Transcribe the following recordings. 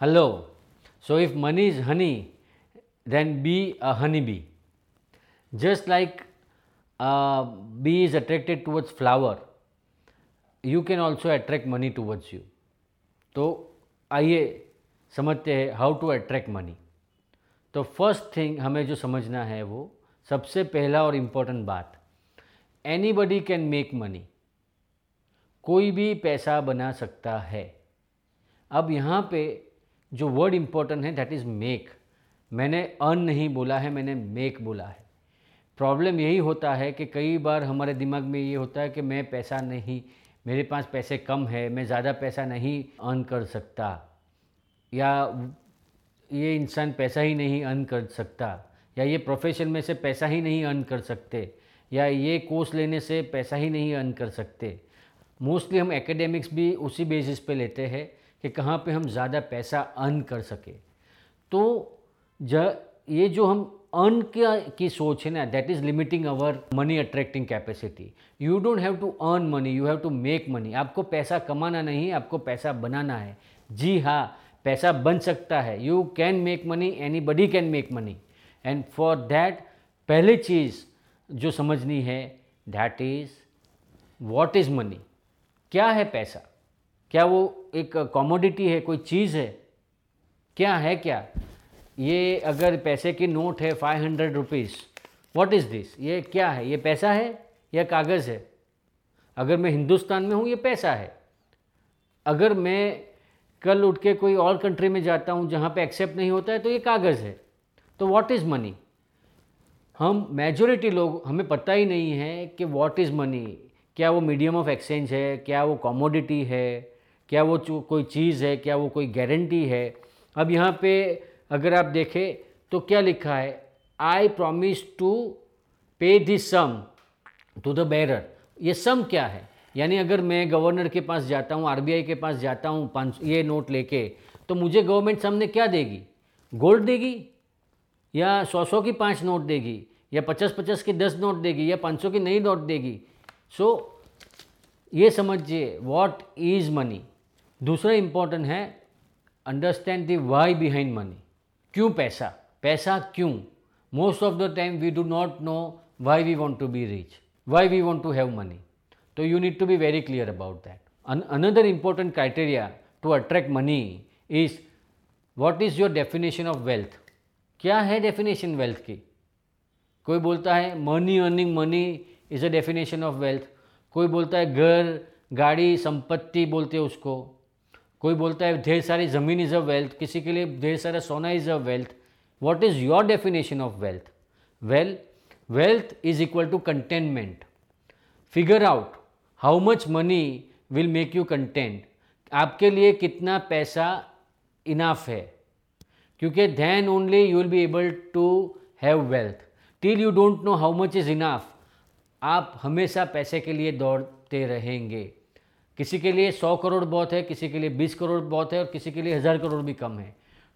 Hello. So if money is honey, then be a honey bee. Just like a bee is attracted towards flower, you can also attract money towards you. तो आइए समझते हैं how to attract money तो first thing हमें जो समझना है वो सबसे पहला और इम्पोर्टेंट बात anybody can make money कोई भी पैसा बना सकता है अब यहाँ पे जो वर्ड इम्पोर्टेंट है दैट इज़ मेक मैंने अर्न नहीं बोला है, मैंने मेक बोला है। प्रॉब्लम यही होता है कि कई बार हमारे दिमाग में ये होता है कि मैं पैसा नहीं, मेरे पास पैसे कम है, मैं ज़्यादा पैसा नहीं अर्न कर सकता। या ये इंसान पैसा ही नहीं अर्न कर सकता, या ये प्रोफेशन में से पैसा ही नहीं अर्न कर सकते, या ये कोर्स लेने से पैसा ही नहीं अर्न कर सकते। मोस्टली हम एकेडमिक्स भी उसी बेसिस पे लेते हैं कि कहाँ पे हम ज़्यादा पैसा अर्न कर सके। तो ज, ये जो हम अर्न क्या, की सोच है ना that is limiting our money attracting capacity you don't have to earn money you have to make money आपको पैसा कमाना नहीं आपको पैसा बनाना है। जी हाँ पैसा बन सकता है। You can make money anybody can make money and for that पहली चीज़ जो समझनी है that is what is money क्या है पैसा? क्या वो एक कॉमोडिटी है, कोई चीज़ है, क्या है क्या? ये अगर पैसे की नोट है five hundred rupees what is this ये क्या है? ये पैसा है या कागज़ है? अगर मैं हिंदुस्तान में हूँ, ये पैसा है। अगर मैं कल उठ के कोई और कंट्री में जाता हूँ, जहाँ पे एक्सेप्ट नहीं होता है तो ये कागज़ है। तो व्हाट इज़ मनी हम मेजोरिटी लोग, हमें पता ही नहीं है कि व्हाट इज़ मनी क्या वो मीडियम ऑफ़ एक्सचेंज है? क्या वो कॉमोडिटी है? क्या वो कोई चीज़ है क्या वो कोई गारंटी है? अब यहाँ पे अगर आप देखें तो क्या लिखा है? I promise to pay this sum to the bearer ये सम क्या है? यानी अगर मैं गवर्नर के पास जाता हूँ आरबीआई के पास जाता हूँ पाँच ये नोट लेके तो मुझे गवर्नमेंट सामने क्या देगी? गोल्ड देगी? या सौ सौ की पाँच नोट देगी? या पचास पचास की दस नोट देगी? या पाँच सौ की नई नोट देगी? सो so, ये समझिए वॉट इज़ मनी दूसरा इंपॉर्टेंट है understand the why behind money क्यों पैसा? पैसा क्यों? Most of the time we do not know why we want to be rich why we want to have money तो you need to be very clear about that another important criteria to attract money is what is your definition of wealth क्या है definition wealth की? कोई बोलता है money earning money is a definition of wealth कोई बोलता है, घर, गाड़ी, संपत्ति बोलते हैं उसको. कोई बोलता है, ढेर सारी ज़मीन इज़ अ वेल्थ किसी के लिए ढेर सारा सोना is a wealth what is your definition of wealth well wealth is equal to contentment figure out how much money will make you content आपके लिए कितना पैसा इनाफ है? क्योंकि then only you will be able to have wealth till you don't know how much is enough आप हमेशा पैसे के लिए दौड़ते रहेंगे। किसी के लिए सौ करोड़ बहुत है, किसी के लिए बीस करोड़ बहुत है और किसी के लिए हज़ार करोड़ भी कम है।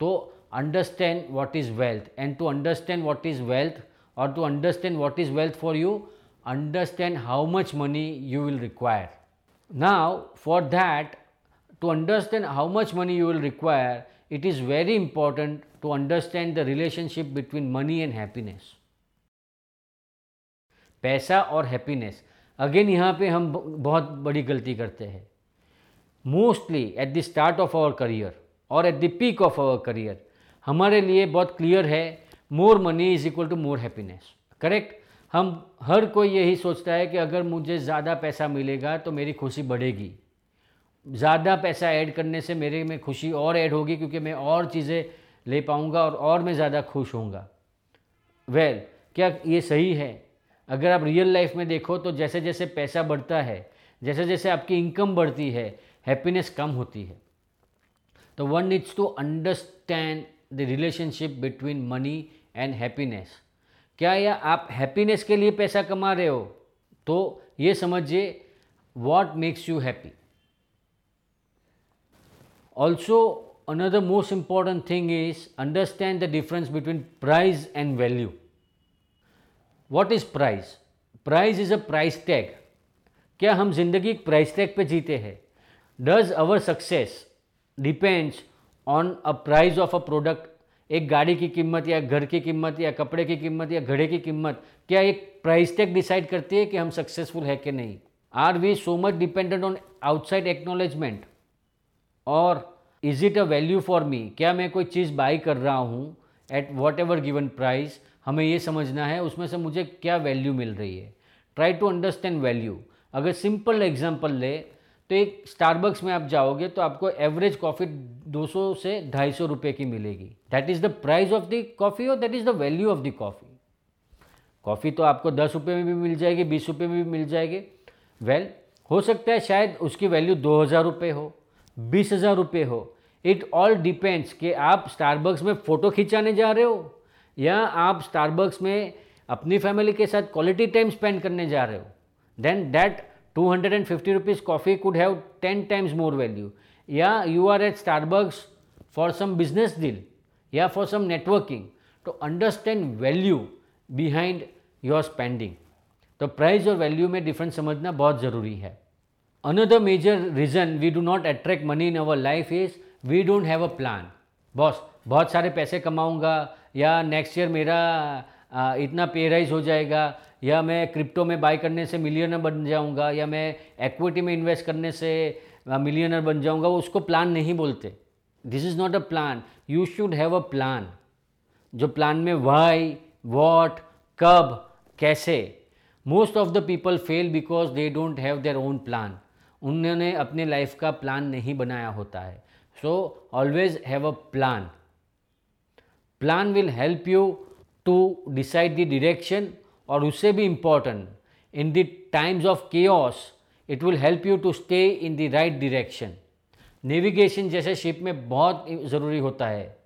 तो understand what is wealth and to understand what is wealth और to understand what is wealth for you understand how much money you will require now for that to understand how much money you will require it is very important to understand the relationship between money and happiness पैसा और happiness again यहाँ पे हम बहुत बड़ी गलती करते हैं। Mostly at the start of our career और at the peak of our career हमारे लिए बहुत क्लियर है more money is equal to more happiness correct हम हर कोई यही सोचता है कि अगर मुझे ज़्यादा पैसा मिलेगा तो मेरी खुशी बढ़ेगी। ज़्यादा पैसा ऐड करने से मेरे में खुशी और ऐड होगी क्योंकि मैं और चीज़ें ले पाऊँगा और और मैं ज़्यादा खुश होऊँगा। वेल well, क्या ये सही है? अगर आप रियल लाइफ में देखो तो जैसे जैसे पैसा बढ़ता है जैसे जैसे आपकी इनकम बढ़ती है हैप्पीनेस कम होती है। तो one needs to understand the relationship between money and happiness क्या या आप हैप्पीनेस के लिए पैसा कमा रहे हो? तो ये समझिए what makes you happy also another most important thing is understand the difference between price and value what is price price is a price tag क्या हम ज़िंदगी प्राइस टैग पे जीते हैं? Does our success depends on a price of a product एक गाड़ी की कीमत या घर की कीमत या कपड़े की कीमत या घड़े की कीमत, क्या एक प्राइस टैग डिसाइड करती है कि हम सक्सेसफुल है कि नहीं? Are we so much dependent on outside acknowledgement और is it a value for me क्या मैं कोई चीज़ बाई कर रहा हूँ at whatever given price हमें ये समझना है उसमें से मुझे क्या वैल्यू मिल रही है? ट्राई टू अंडरस्टैंड वैल्यू अगर सिंपल एग्ज़ाम्पल ले तो एक स्टारबक्स में आप जाओगे तो आपको एवरेज कॉफ़ी 200 से ढाई सौ रुपये की मिलेगी। That is the price of the coffee और that is the value of the coffee coffee तो आपको दस रुपये में भी मिल जाएगी बीस रुपये में भी मिल जाएगी। वेल well, हो सकता है शायद उसकी वैल्यू दो हज़ार रुपये हो बीस हज़ार रुपये हो। इट ऑल डिपेंड्स कि आप स्टारबक्स में फ़ोटो खिंचाने जा रहे हो या आप स्टारबक्स में अपनी फैमिली के साथ क्वालिटी टाइम स्पेंड करने जा रहे हो then that two hundred and fifty rupees coffee could have ten times more value या you are at Starbucks for some business deal या for some networking to understand value behind your spending तो price और value में difference समझना बहुत ज़रूरी है। Another major reason we do not attract money in our life is we don't have a plan boss बहुत सारे पैसे कमाऊँगा या नेक्स्ट ईयर मेरा आ, इतना पे राइज हो जाएगा या मैं क्रिप्टो में बाय करने से मिलियनर बन जाऊँगा या मैं एक्विटी में इन्वेस्ट करने से मिलियनर बन जाऊँगा वो उसको प्लान नहीं बोलते। This is not a plan you should have a plan जो प्लान में वाई वॉट कब कैसे। Most of the people fail because they don't have their own plan उन्होंने अपने लाइफ का प्लान नहीं बनाया होता है। So always have a plan plan will help you to decide the direction और उससे भी important in the times of chaos it will help you to stay in the right direction navigation जैसे ship में बहुत ज़रूरी होता है.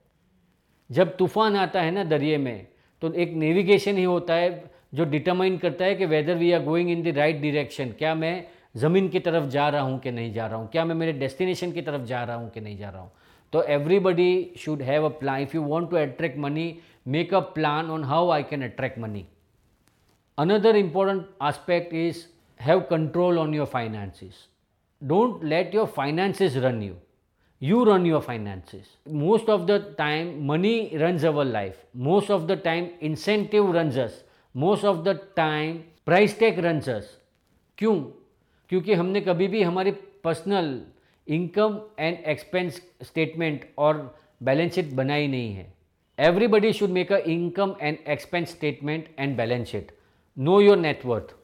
जब तूफ़ान आता है ना दरिए में तो एक नेविगेशन ही होता है जो डिटरमाइन करता है कि whether we are going in the right direction क्या मैं ज़मीन की तरफ़ जा रहा हूँ कि नहीं जा रहा हूँ? क्या मैं मेरे डेस्टिनेशन की तरफ़ जा रहा हूँ कि नहीं जा रहा हूँ? तो everybody should have a plan if you want to attract money make a plan on how I can attract money Another important aspect is have control on your finances. Don't let your finances run you. You run your finances. Most of the time, money runs our life. Most of the time, incentive runs us. Most of the time, price tag runs us. क्यों क्योंकि हमने कभी भी हमारी personal income and expense statement और balance sheet बनाई नहीं है। Everybody should make a income and expense statement and balance sheet know your net worth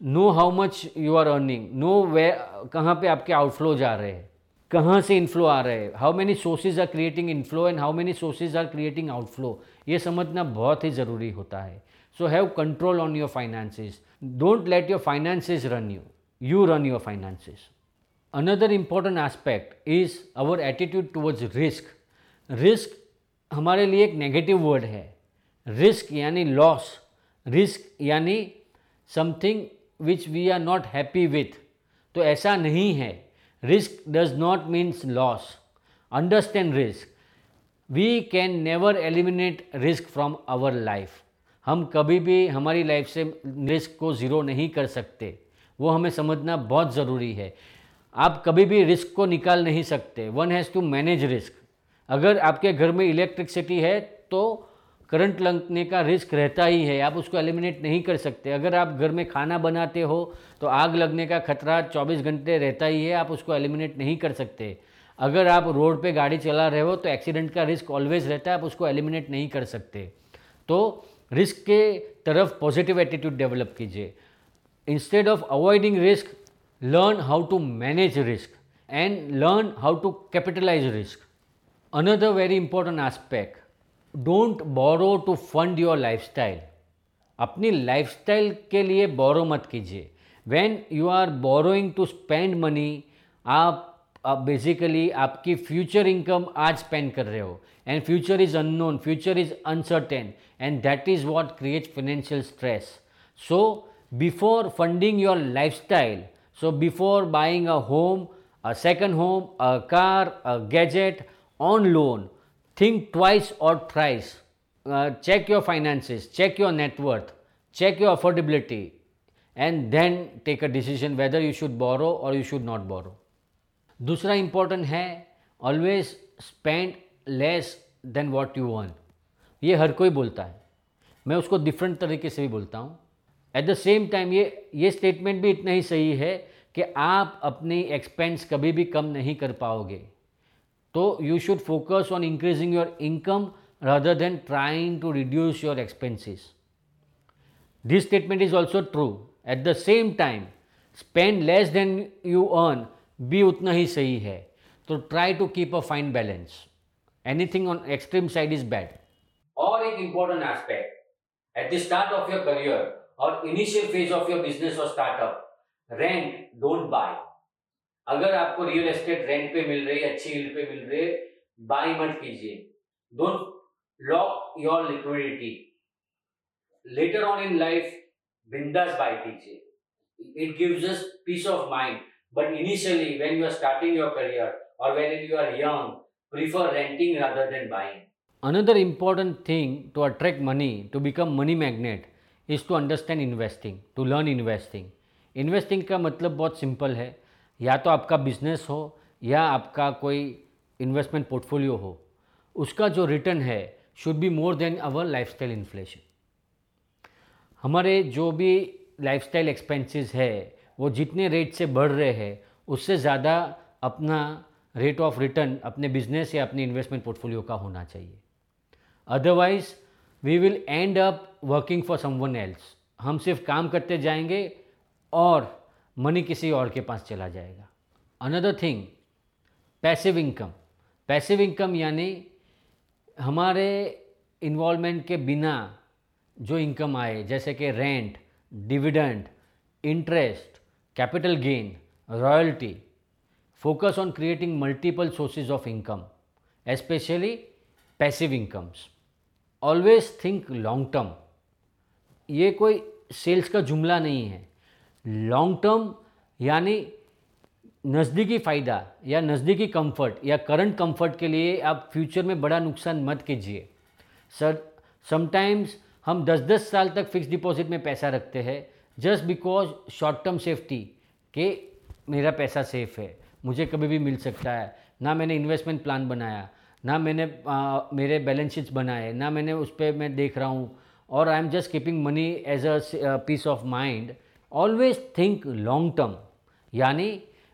know how much you are earning know where कहाँ पे आपके आउटफ्लो जा रहे हैं। कहाँ से इनफ्लो आ रहे हैं। How many sources are creating inflow and how many sources are creating outflow ये समझना बहुत ही ज़रूरी होता है। So have control on your finances don't let your finances run you you run your finances another important aspect is our attitude towards risk risk हमारे लिए एक नेगेटिव वर्ड है। रिस्क यानी लॉस रिस्क यानी something which we are not happy with तो ऐसा नहीं है। Risk does not means loss understand risk we can never eliminate risk from our life हम कभी भी हमारी लाइफ से रिस्क को ज़ीरो नहीं कर सकते। वो हमें समझना बहुत ज़रूरी है। आप कभी भी रिस्क को निकाल नहीं सकते। One has to manage risk अगर आपके घर में इलेक्ट्रिसिटी है तो करंट लगने का रिस्क रहता ही है। आप उसको एलिमिनेट नहीं कर सकते। अगर आप घर में खाना बनाते हो तो आग लगने का खतरा 24 घंटे रहता ही है। आप उसको एलिमिनेट नहीं कर सकते। अगर आप रोड पे गाड़ी चला रहे हो तो एक्सीडेंट का रिस्क ऑलवेज रहता है। आप उसको एलिमिनेट नहीं कर सकते। तो रिस्क के तरफ़ पॉजिटिव एटीट्यूड डेवलप कीजिए। Instead of avoiding risk learn how to manage risk and learn how to capitalize risk another very important aspect don't borrow to fund your lifestyle अपनी लाइफस्टाइल के लिए बोरो मत कीजिए when you are borrowing to spend money आप basically आपकी future income आज spend कर रहे हो. And future is unknown future is uncertain and that is what create financial stress so before funding your life so before buying a home a second home a car a gadget on loan think twice or thrice. Uh, check your finances, check your net worth, check your affordability, and then take a decision whether you should borrow or you should not borrow. दूसरा important है always spend less than what you earn ये हर कोई बोलता है मैं उसको different तरीके से भी बोलता हूँ एट द सेम टाइम ये ये स्टेटमेंट भी इतना ही सही है कि आप अपनी एक्सपेंस कभी भी कम नहीं कर पाओगे। तो you should focus on increasing your income rather than trying to reduce your expenses. This statement is also true. At the same time, spend less than you earn भी उतना ही सही है। तो try to keep a fine balance anything on extreme side is bad और एक important aspect at the start of your career और initial phase of your business और स्टार्टअप रेंट डोंट बाय अगर आपको रियल एस्टेट रेंट पे मिल रही है अच्छी यील्ड पे मिल रही है बाय मत कीजिए। Don't lock your liquidity later on in life बिंदास बाय कीजिए। It gives us peace of mind but initially when you are starting your career और when you are young prefer renting rather than buying Another important thing to attract money, to become money magnet, is to understand investing to learn investing investing का मतलब बहुत simple है। या तो आपका business हो, या आपका कोई इन्वेस्टमेंट पोर्टफोलियो हो। उसका जो रिटर्न है should be more than our lifestyle inflation हमारे जो भी लाइफस्टाइल एक्सपेंसेस है, वो जितने रेट से बढ़ रहे हैं, उससे ज़्यादा अपना रेट ऑफ़ रिटर्न अपने बिज़नेस या अपने इन्वेस्टमेंट पोर्टफोलियो का होना चाहिए। Otherwise we will end up working for someone else हम सिर्फ़ काम करते जाएँगे और मनी किसी और के पास चला जाएगा। Another thing passive income passive income यानी हमारे इन्वॉल्वमेंट के बिना जो इनकम आए, जैसे कि rent dividend interest capital gain royalty focus on creating multiple sources of income especially passive incomes always think long term ये कोई सेल्स का जुमला नहीं है। लॉन्ग टर्म यानी नज़दीकी फ़ायदा या नज़दीकी कंफर्ट या करंट कंफर्ट के लिए आप फ्यूचर में बड़ा नुकसान मत कीजिए। सर समटाइम्स हम 10-10 साल तक फिक्स डिपॉजिट में पैसा रखते हैं just because short term safety के मेरा पैसा सेफ़ है। मुझे कभी भी मिल सकता है। ना मैंने इन्वेस्टमेंट प्लान बनाया। ना मैंने आ, मेरे बैलेंस शीट्स बनाए ना मैंने उस पर मैं देख रहा हूँ। और I am just keeping money as a peace of mind always think long term यानी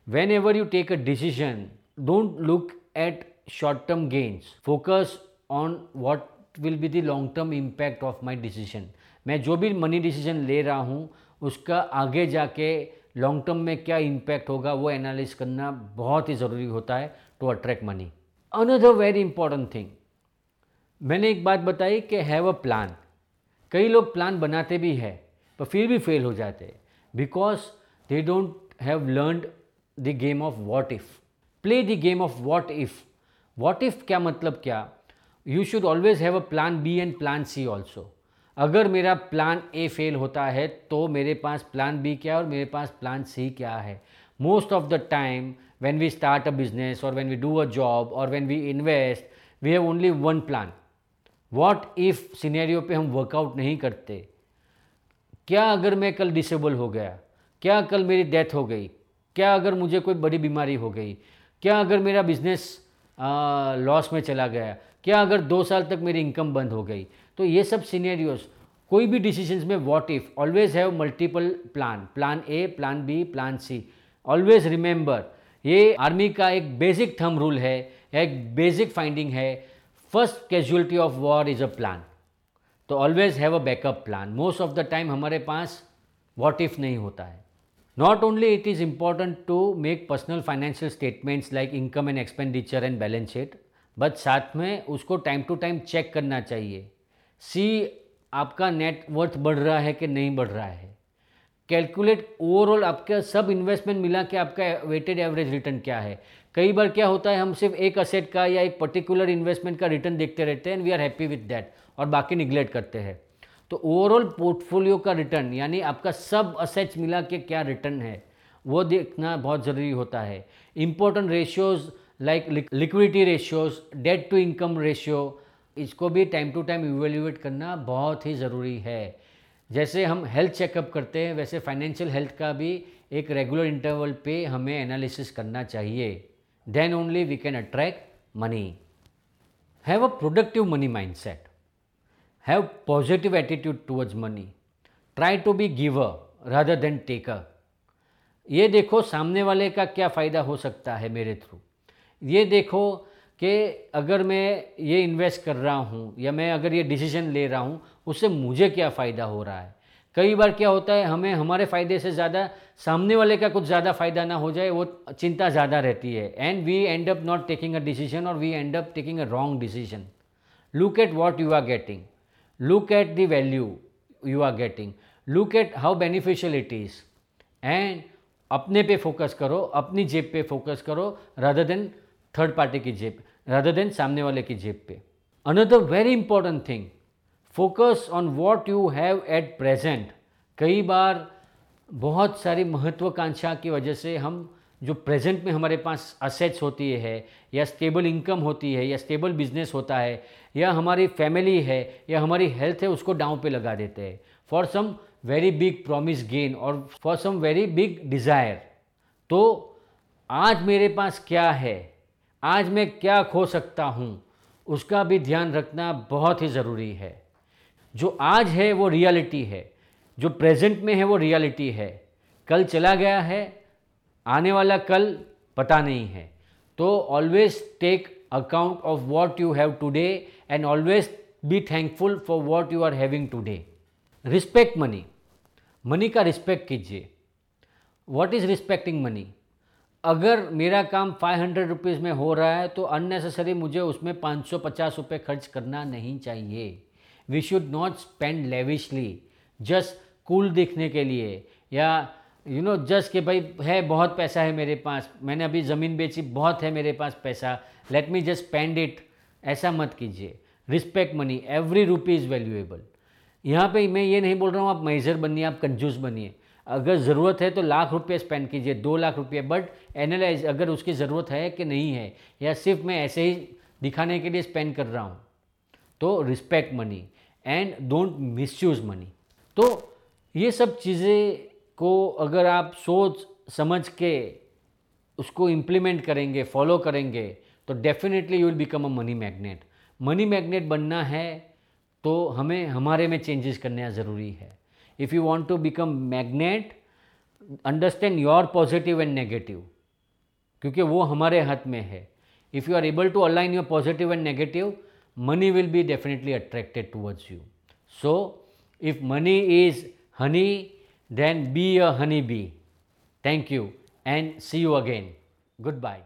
whenever you take a decision don't look at short term gains focus on what will be the long term impact of my decision मैं जो भी money decision ले रहा हूँ उसका आगे जाके लॉन्ग टर्म में क्या इम्पैक्ट होगा वो एनालिस करना बहुत ही ज़रूरी होता है to attract money another very important thing मैंने एक बात बताई कि हैव अ प्लान कई लोग प्लान बनाते भी है, पर फिर भी फेल हो जाते because they don't have learned the game of what if play the game of what if what if क्या मतलब क्या? You should always have a plan B and plan C also अगर मेरा प्लान ए फेल होता है तो मेरे पास plan B क्या है और मेरे पास प्लान सी क्या है? Most of the time when we start a business or when we do a job or when we invest, we have only one plan. What if scenario पे हम workout नहीं करते? क्या अगर मैं कल डिसेबल हो गया? क्या कल मेरी डेथ हो गई? क्या अगर मुझे कोई बड़ी बीमारी हो गई? क्या अगर मेरा बिज़नेस लॉस में चला गया? क्या अगर दो साल तक मेरी इनकम बंद हो गई? तो ये सब सीनेरियोज कोई भी डिसीजंस में what if always have multiple plan plan A plan B plan C always remember ये आर्मी का एक बेसिक थम रूल है, एक बेसिक फाइंडिंग है first casualty of war is a plan तो always have a backup plan most of the time हमारे पास what if नहीं होता है. Not only it is important to make personal financial statements like income and expenditure and balance sheet but साथ में उसको time to time check करना चाहिए. सी आपका नेट वर्थ बढ़ रहा है कि नहीं बढ़ रहा है. कैलकुलेट ओवरऑल आपका सब इन्वेस्टमेंट मिला के आपका वेटेड एवरेज रिटर्न क्या है? कई बार क्या होता है, हम सिर्फ़ एक असेट का या एक पर्टिकुलर इन्वेस्टमेंट का रिटर्न देखते रहते हैं and we are happy with that और बाकी निग्लेक्ट करते हैं। तो ओवरऑल पोर्टफोलियो का रिटर्न यानी आपका सब असेट्स मिला के क्या रिटर्न है, वो देखना बहुत ज़रूरी होता है। Important ratios like liquidity ratios debt to income ratio इसको भी टाइम टू टाइम इवेल्यूएट करना बहुत ही ज़रूरी है। जैसे हम हेल्थ चेकअप करते हैं, वैसे फाइनेंशियल हेल्थ का भी एक रेगुलर इंटरवल पे हमें एनालिसिस करना चाहिए then only we can attract money. Have a productive money mindset. Have positive attitude towards money. Try to be giver rather than taker. ये देखो सामने वाले का क्या फ़ायदा हो सकता है मेरे थ्रू ये देखो कि अगर मैं ये इन्वेस्ट कर रहा हूँ या मैं अगर ये डिसीज़न ले रहा हूँ उससे मुझे क्या फ़ायदा हो रहा है? कई बार क्या होता है, हमें, हमारे फ़ायदे से ज़्यादा, सामने वाले का कुछ ज़्यादा फ़ायदा ना हो जाए, वो चिंता ज़्यादा रहती है। And we end up not taking a decision और we end up taking a wrong decision look at what you are getting look at the value you are getting look at how beneficial it is and अपने पे focus करो, अपनी जेब पे focus करो rather than third party की जेब rather than सामने वाले की जेब पे। Another very important thing focus on what you have at present कई बार बहुत सारी महत्वाकांक्षा की वजह से हम जो प्रेजेंट में हमारे पास असेट्स होती है, या स्टेबल इनकम होती है, या स्टेबल बिज़नेस होता है, या हमारी फैमिली है, या हमारी हेल्थ है, उसको डाउन पे लगा देते हैं। For some very big promise gain और for some very big desire तो आज मेरे पास क्या है? आज मैं क्या खो सकता हूँ? उसका भी ध्यान रखना बहुत ही ज़रूरी है। जो आज है वो रियलिटी है, जो प्रेजेंट में है वो रियलिटी है। कल चला गया है, आने वाला कल पता नहीं है। तो always take account of what you have today and always be thankful for what you are having today respect money money का रिस्पेक्ट कीजिए। वॉट इज़ रिस्पेक्टिंग मनी अगर मेरा काम फाइव हंड्रेड रुपीज़ में हो रहा है तो अननेसेसरी मुझे उसमें पाँच सौ पचास रुपये खर्च करना नहीं चाहिए। We should not spend lavishly just cool दिखने के लिए, या यू नो जस्ट कि भाई, है, बहुत पैसा है मेरे पास, मैंने अभी ज़मीन बेची, बहुत है मेरे पास पैसा let me just spend it ऐसा मत कीजिए। Respect money every rupee is valuable यहाँ पे मैं ये नहीं बोल रहा हूँ, आप मेजर बनिए, आप कंजूस बनिए। अगर ज़रूरत है तो लाख रुपये स्पेंड कीजिए, दो लाख रुपये बट एनालाइज अगर उसकी ज़रूरत है कि नहीं है, या सिर्फ़ मैं ऐसे ही दिखाने के लिए स्पेंड कर रहा हूँ तो respect money and don't misuse money तो ये सब चीज़ें को अगर आप सोच समझ के उसको इम्प्लीमेंट करेंगे फॉलो करेंगे तो definitely you will become a money magnet money magnet बनना है तो हमें, हमारे में चेंजेस करना ज़रूरी है. If you want to become magnet understand your positive and negative क्योंकि वो हमारे हाथ में है. If you are able to align your positive and negative money will be definitely attracted towards you. So, if money is honey, then be a honey bee. Thank you and see you again. Goodbye.